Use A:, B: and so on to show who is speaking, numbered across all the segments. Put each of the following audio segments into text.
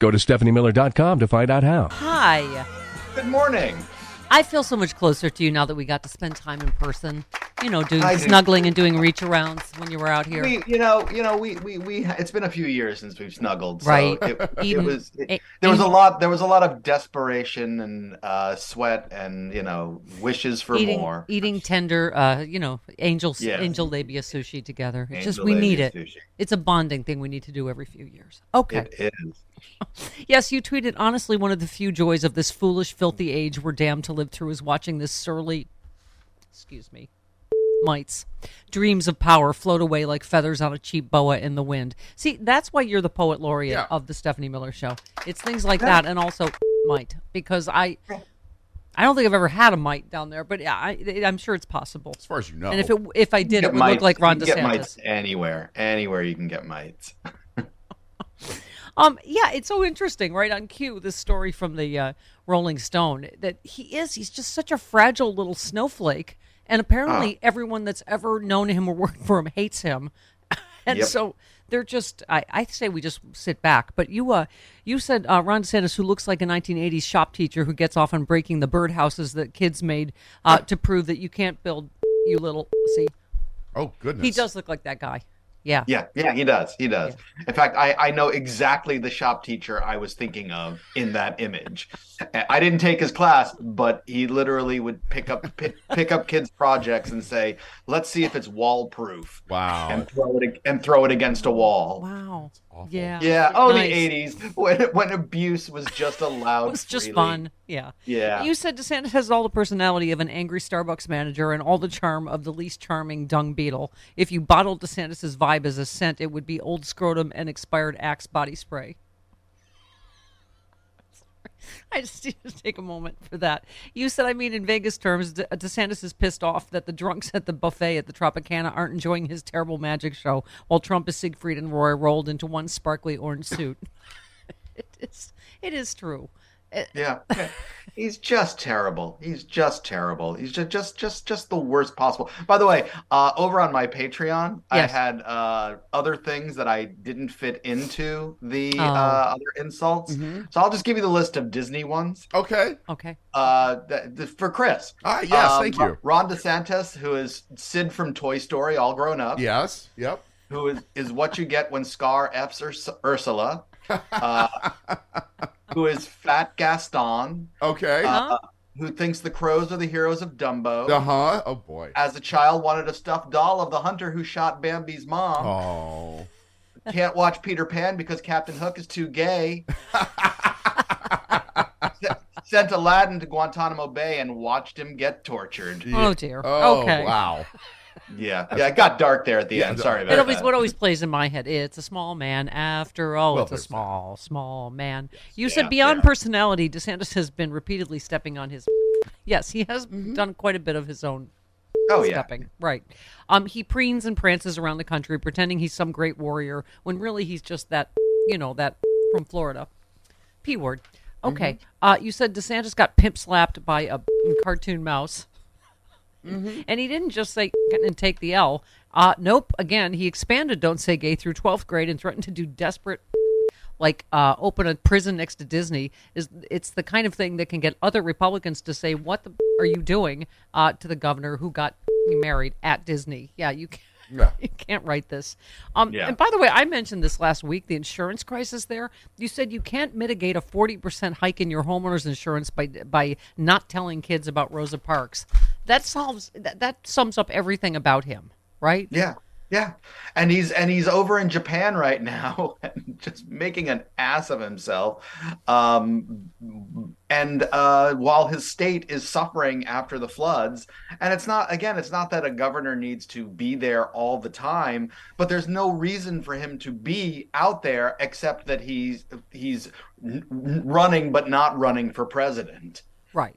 A: Go to StephanieMiller.com to find out how.
B: Hi.
C: Good morning.
B: I feel so much closer to you now that we got to spend time in person. You know, doing
C: I do.
B: snuggling and doing reach arounds when you were out here.
C: We, you know, you know, we, we, we. It's been a few years since we've snuggled, so
B: Right.
C: It, it was. It, there was a lot. There was a lot of desperation and uh, sweat and you know wishes for
B: eating,
C: more.
B: eating tender, uh, you know, angel
C: Yeah.
B: angel labia sushi together. It's just we need it.
C: sushi.
B: It's a bonding thing we need to do every few years. Okay.
C: It is.
B: Yes, you tweeted honestly one of the few joys of this foolish, filthy age we're damned to live through is watching this surly excuse me mites dreams of power float away like feathers on a cheap boa in the wind. See, that's why you're the poet laureate
D: Yeah.
B: of the Stephanie Miller show. It's things like that and also mite because I I don't think I've ever had a mite down there, but yeah, I, I'm sure it's possible.
D: As far as you know.
B: And if it if I did, it would
C: mites-
B: look like
C: you
B: Ron
C: can Get mites anywhere, anywhere you can get mites.
B: Um, yeah, it's so interesting, right on cue. This story from the uh, Rolling Stone that he is—he's just such a fragile little snowflake, and apparently everyone that's ever known him or worked for him hates him, and
C: Yep.
B: so they're just. I, I say we just sit back. But you, uh, you said uh, Ron DeSantis, who looks like a 1980s shop teacher who gets off on breaking the birdhouses that kids made uh, to prove that you can't build. You little see,
D: oh goodness.
B: he does look like that guy. Yeah.
C: Yeah, yeah, he does. He does. In fact, I, I know exactly the shop teacher I was thinking of in that image. I didn't take his class, but he literally would pick up pick, pick up kids' projects and say, "Let's see if it's wall proof,"
D: Wow.
C: and throw it and throw it against a wall.
B: Wow.
D: awful.
B: Yeah.
C: Yeah. Oh,
B: Nice.
C: the '80s when when abuse was just allowed.
B: It was just
C: freely.
B: fun. Yeah.
C: Yeah.
B: You said DeSantis has all the personality of an angry Starbucks manager and all the charm of the least charming dung beetle. If you bottled DeSantis' vibe as a scent, it would be old scrotum and expired Axe body spray. I just need to take a moment for that. You said, I mean, in Vegas terms, De- uh, DeSantis is pissed off that the drunks at the buffet at the Tropicana aren't enjoying his terrible magic show while Trump is Siegfried and Roy rolled into one sparkly orange suit. it is. It is true.
C: Yeah, yeah. he's just terrible. He's just terrible. He's just just just just the worst possible. By the way, uh, over on my Patreon, I had uh, other things that I didn't fit into the
B: Oh.
C: uh, other insults. So I'll just give you the list of Disney ones.
D: Okay.
B: Okay.
C: Uh, that, that- for Chris.
D: Ah, yes,
C: Um,
D: thank you.
C: Ron DeSantis, who is Sid from Toy Story, all grown up.
D: Yes. Yep.
C: Who is is what you get when Scar f's Urs- Ursula. Uh, who is Fat Gaston.
D: Okay.
C: Uh, who thinks the crows are the heroes of Dumbo.
D: Uh huh. Oh boy.
C: As a child, wanted a stuffed doll of the hunter who shot Bambi's mom.
D: Oh.
C: Can't watch Peter Pan because Captain Hook is too gay. S- Sent Aladdin to Guantanamo Bay and watched him get tortured.
B: Oh dear.
D: Oh
B: okay.
D: wow.
C: Yeah, yeah, it got dark there at the
D: Yeah,
C: end. Sorry about
B: It always
C: that.
B: what always plays in my head. It's a small man after all.
D: Well,
B: it's a
D: there's that.
B: small, small man. You said beyond
C: yeah.
B: personality, DeSantis has been repeatedly stepping on his. Yes, he has
D: Mm-hmm.
B: done quite a bit of his own
C: Oh, yeah.
B: stepping. Right. Um, he preens and prances around the country, pretending he's some great warrior, when really he's just that, you know, that from Florida. P word. Okay. Uh, you said DeSantis got pimp slapped by a cartoon mouse. And he didn't just say and take the L. Uh, nope. Again, he expanded "Don't Say Gay" through 12th grade and threatened to do desperate, like uh, open a prison next to Disney. Is it's the kind of thing that can get other Republicans to say, "What the are you doing?" Uh, to the governor who got married at Disney. Yeah, you. Can,
D: Yeah.
B: You can't write this. Um,
C: Yeah.
B: And by the way, I mentioned this last week the insurance crisis there. You said you can't mitigate a 40% hike in your homeowner's insurance by by not telling kids about Rosa Parks. That solves that, that sums up everything about him, right?
C: Yeah, yeah, and he's and he's over in Japan right now, and just making an ass of himself. Um, and uh, while his state is suffering after the floods, and it's not again, it's not that a governor needs to be there all the time, but there's no reason for him to be out there except that he's he's running but not running for president.
B: Right.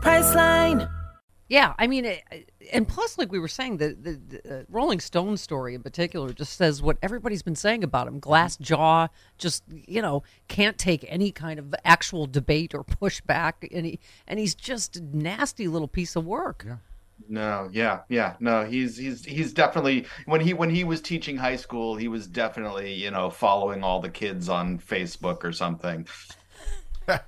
E: Priceline.
B: Yeah, I mean, it, and plus, like we were saying, the, the, the uh, Rolling Stone story in particular just says what everybody's been saying about him: glass jaw, just you know, can't take any kind of actual debate or pushback, and he and he's just a nasty little piece of work.
C: No, yeah, yeah, no, he's he's he's definitely when he when he was teaching high school, he was definitely you know following all the kids on Facebook or something.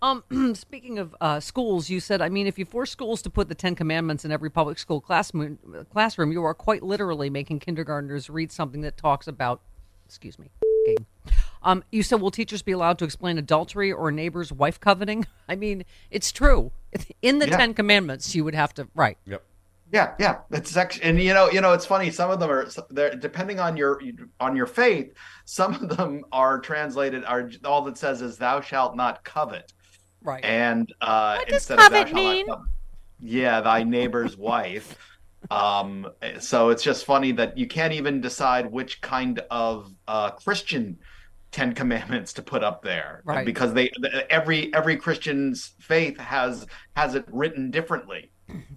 B: Um, speaking of uh, schools, you said, I mean, if you force schools to put the Ten Commandments in every public school classroom, classroom, you are quite literally making kindergartners read something that talks about, excuse me, game. Um, you said, will teachers be allowed to explain adultery or neighbor's wife coveting? I mean, it's true. In the
C: Yeah.
B: Ten Commandments, you would have to, right.
D: Yep.
C: Yeah, yeah, it's actually, and you know, you know, it's funny. Some of them are they're depending on your on your faith. Some of them are translated. Are all that says is "Thou shalt not covet,"
B: Right.
C: and uh,
B: What
C: instead of "Thou
B: covet
C: shalt not
B: mean?
C: covet," yeah, thy neighbor's wife. Um, so it's just funny that you can't even decide which kind of uh, Christian Ten Commandments to put up there,
B: Right.
C: Because they every every Christian's faith has has it written differently.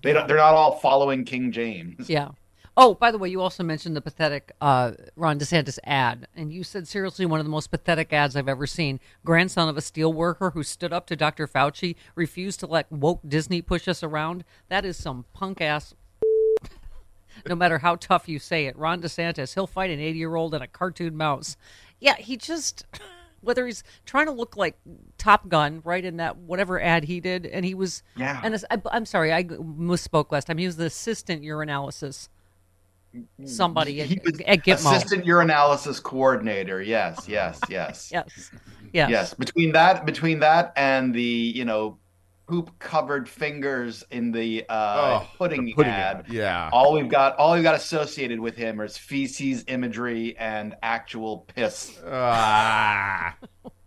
C: They don't. They're not all following King James.
B: Yeah. Oh, by the way, you also mentioned the pathetic uh, Ron DeSantis ad, and you said seriously one of the most pathetic ads I've ever seen. Grandson of a steel worker who stood up to Dr. Fauci, refused to let woke Disney push us around. That is some punk ass. no matter how tough you say it, Ron DeSantis, he'll fight an 80 year old and a cartoon mouse. Yeah, he just. Whether he's trying to look like Top Gun, right in that whatever ad he did, and he was,
C: Yeah.
B: And I, I'm sorry, I misspoke last time. He was the assistant urinalysis somebody at,
C: He was
B: at Gitmo.
C: assistant urinalysis coordinator. Yes, yes, yes,
B: Yes. Yes.
C: yes. Between that, between that, and the you know, poop covered fingers in the uh,
D: Oh,
C: pudding,
D: the pudding
C: ad.
D: ad, yeah.
C: All we've got, all we've got associated with him is feces imagery and actual piss.
D: Ah.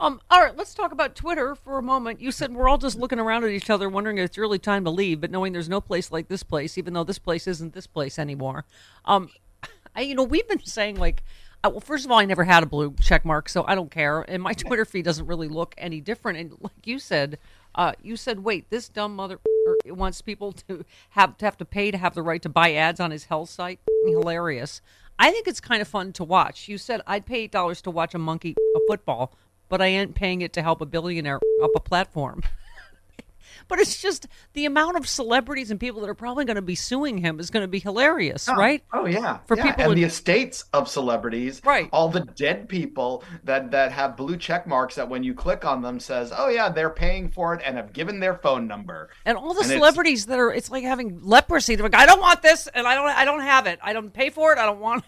B: Um, all right, let's talk about Twitter for a moment. You said we're all just looking around at each other, wondering if it's really time to leave, but knowing there's no place like this place, even though this place isn't this place anymore. Um, I, you know, we've been saying like, uh, well, first of all, I never had a blue check mark, so I don't care, and my Twitter feed doesn't really look any different. And like you said, uh, you said, wait, this dumb mother wants people to have to have to pay to have the right to buy ads on his health site. Hilarious. I think it's kind of fun to watch. You said I'd pay eight dollars to watch a monkey a football, but I ain't paying it to help a billionaire up a platform. but it's just the amount of celebrities and people that are probably going to be suing him is going to be hilarious,
C: Oh,
B: right?
C: Oh yeah,
B: For
C: Yeah,
B: people
C: and
B: in-
C: the estates of celebrities,
B: Right.
C: All the dead people that that have blue check marks that when you click on them says, "Oh yeah, they're paying for it and have given their phone number."
B: And all the
C: And it's-
B: celebrities that are, it's like having leprosy. They're like, I don't want this, and I don't, I don't have it. I don't pay for it. I don't want.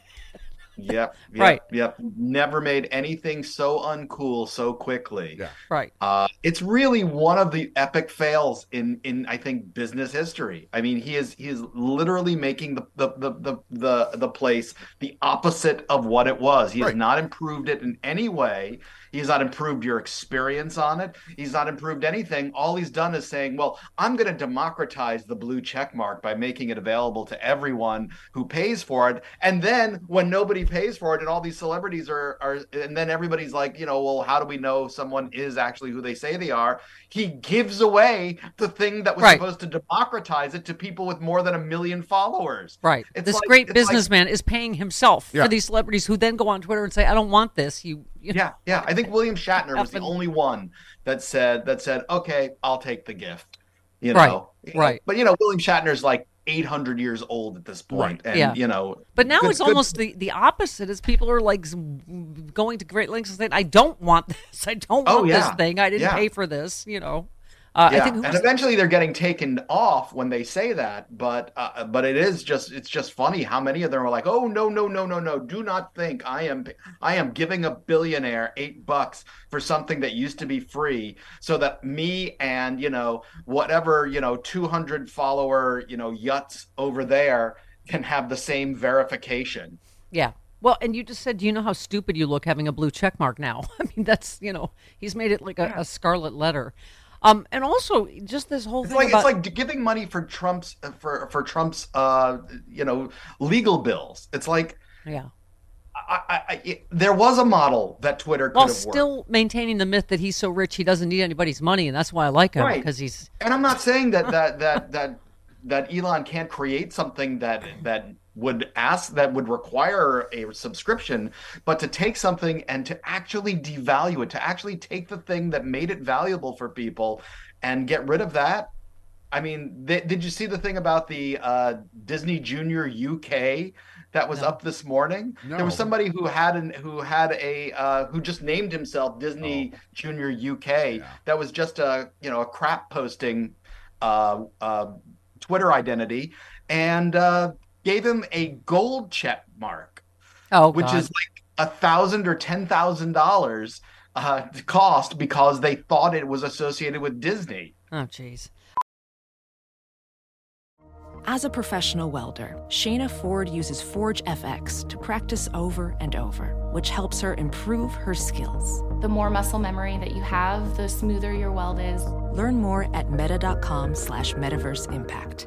C: Yep, yep,
B: Right.
C: Yep. Never made anything so uncool so quickly.
D: Yeah.
B: Right.
C: Uh, it's really one of the epic fails in in I think business history. I mean, he is he is literally making the the the the the, the place the opposite of what it was. He has not improved it in any way. He has not improved your experience on it. He's not improved anything. All he's done is saying, "Well, I'm going to democratize the blue check mark by making it available to everyone who pays for it." And then when nobody pays for it, and all these celebrities are are, and then everybody's like, you know, well, how do we know someone is actually who they say they are? He gives away the thing that was
B: Right.
C: supposed to democratize it to people with more than a million followers.
B: Right.
C: It's
B: this
C: like-
B: great
C: it's like-
B: businessman is paying himself
D: Yeah.
B: for these celebrities who then go on Twitter and say, I don't want this. You
C: Yeah, yeah. I think William Shatner was the only one that said that said, "Okay, I'll take the gift." You
B: Right,
C: know,
B: right.
C: But you know, William Shatner's like 800 years old at this point, and
B: Yeah.
C: you know.
B: But now
C: good-
B: it's
C: good-
B: almost the, the opposite. Is people are like going to great lengths and saying, "I don't want this. I don't
C: Oh,
B: want this thing. I didn't
C: Yeah.
B: pay for this." You know, uh,
C: yeah,
B: I think
C: and eventually they're getting taken off when they say that. But uh, but it is just it's just funny how many of them are like, oh no no no no no, do not think I am I am giving a billionaire eight bucks for something that used to be free, so that me and you know whatever you know two hundred follower you know yuts over there can have the same verification.
B: yeah. Well, and you just said, do you know how stupid you look having a blue check mark now? I mean, that's you know, he's made it like a, a scarlet letter. Um, and also just this whole
C: It's
B: thing
C: like
B: about
C: it's like giving money for Trump's for for Trump's uh you know legal bills. It's like
B: yeah.
C: I, I, I, there was a model that Twitter could
B: While
C: have
B: still maintaining the myth that he's so rich he doesn't need anybody's money, and that's why I like him
C: Right.
B: because he's
C: And I'm not saying that that that that that Elon can't create something that that would ask that would require a subscription, but to take something and to actually devalue it, to actually take the thing that made it valuable for people and get rid of that. I mean, th- did you see the thing about the uh, Disney Junior UK that was up this morning? There was somebody who had an who had a uh, who just named himself Disney Junior UK. That was just a you know a crap posting uh, uh, Twitter identity, and uh, gave him a gold check mark,
B: oh,
C: which
B: God.
C: is like a thousand or ten thousand dollars uh, cost because they thought it was associated with Disney.
B: oh, jeez.
F: As a professional welder, Shayna Ford uses Forge FX to practice over and over, which helps her improve her skills.
G: The more muscle memory that you have, the smoother your weld is.
F: Learn more at meta.com slash metaverse impact.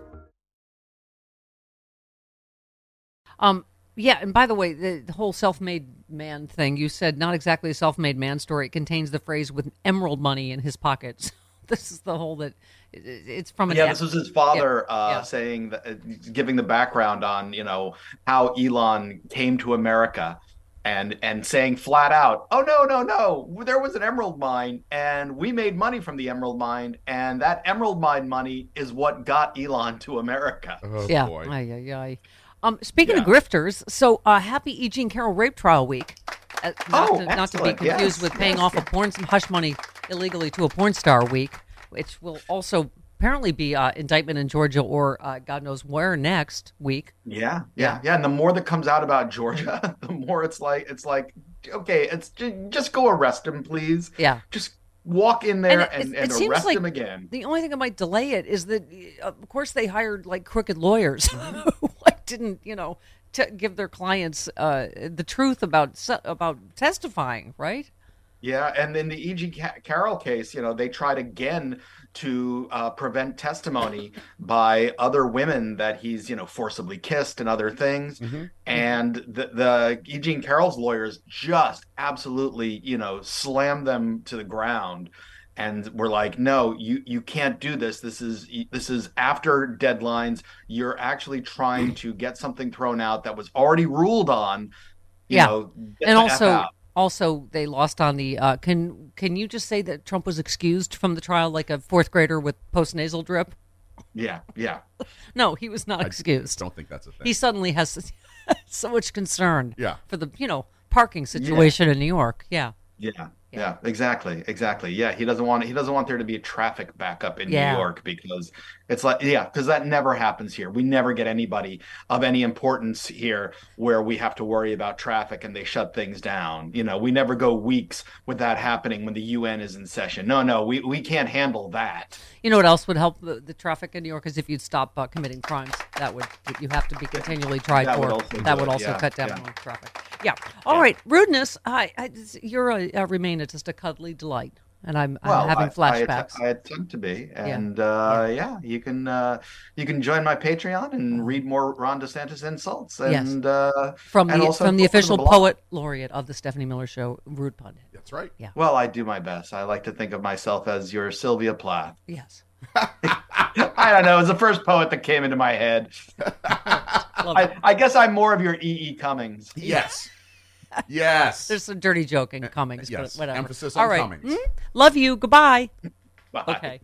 B: Um, yeah, and by the way, the, the whole self-made man thing you said not exactly a self-made man story. It contains the phrase "with emerald money in his pockets." this is the whole that it's from
C: yeah, this was his father
B: Yeah,
C: uh,
B: yeah.
C: saying that, uh, giving the background on you know how Elon came to America, and and saying flat out, "Oh no, no, no! There was an emerald mine, and we made money from the emerald mine, and that emerald mine money is what got Elon to America."
D: Oh
B: yeah.
D: boy.
B: Ay, ay, ay. Um, speaking of grifters, so uh, happy E. Jean Carroll rape trial week. Uh, not,
C: Oh,
B: to, not to be confused
C: Yes,
B: with paying
C: yes,
B: off a porn some hush money illegally to a porn star week, which will also apparently be uh, indictment in Georgia or uh, God knows where next week.
C: Yeah, yeah, yeah. And the more that comes out about Georgia, the more it's like it's like okay, it's ju- just go arrest him, please.
B: Yeah.
C: Just walk in there and,
B: it-
C: and,
B: it seems
C: arrest
B: like
C: him again.
B: The only thing that might delay it is that, of course, they hired like crooked lawyers like didn't, you know, t- give their clients uh, the truth about about testifying, right?
C: Yeah, and in the E.G. Ca- Carroll case, you know, they tried again to uh, prevent testimony by other women that he's, you know, forcibly kissed and other things. And the, the Eugene Carroll's lawyers just absolutely, you know, slammed them to the ground and were like, no, you you can't do this. This is this is after deadlines. You're actually trying to get something thrown out that was already ruled on. You
B: yeah,
C: know,
B: and also also they lost on the. Uh, can can you just say that Trump was excused from the trial like a fourth grader with post nasal drip?
C: yeah, yeah.
B: No, he was not
D: I
B: excused.
D: don't think that's a thing.
B: He suddenly has so much concern.
D: Yeah.
B: for the you know parking situation in New York. Yeah,
C: Yeah, yeah, exactly, exactly. Yeah, he doesn't want he doesn't want there to be a traffic backup in
B: Yeah.
C: New York because it's like yeah, because that never happens here. We never get anybody of any importance here where we have to worry about traffic and they shut things down. You know, we never go weeks with that happening when the UN is in session. No, no, we we can't handle that.
B: You know what else would help the, the traffic in New York is if you'd stop uh, committing crimes. That would you have to be continually tried
C: That
B: for.
C: would
B: that would also
C: yeah,
B: cut down
C: yeah.
B: on traffic. Yeah. All right. Rudeness. I, I you're a, a remain just a cuddly delight, and I'm,
C: Well,
B: I'm having
C: I- I att-
B: flashbacks.
C: I, attempt to be, and uh, yeah. you can uh, you can join my Patreon and read more Ron DeSantis insults,
B: Yes.
C: and uh,
B: from
C: and
B: the
C: also
B: from the official
C: blog.
B: poet laureate of the Stephanie Miller Show, Rude Pundit.
D: That's right.
B: Yeah.
C: Well, I do my best. I like to think of myself as your Sylvia Plath.
B: Yes.
C: I don't know. It's the first poet that came into my head. I, I guess I'm more of your E. E. Cummings.
D: Yes. Yes.
B: There's some dirty joking Cummings,
D: yes.
B: but whatever.
D: Emphasis on
B: right.
D: Cummings.
B: Mm, Love you. Goodbye.
C: Bye.
B: Okay.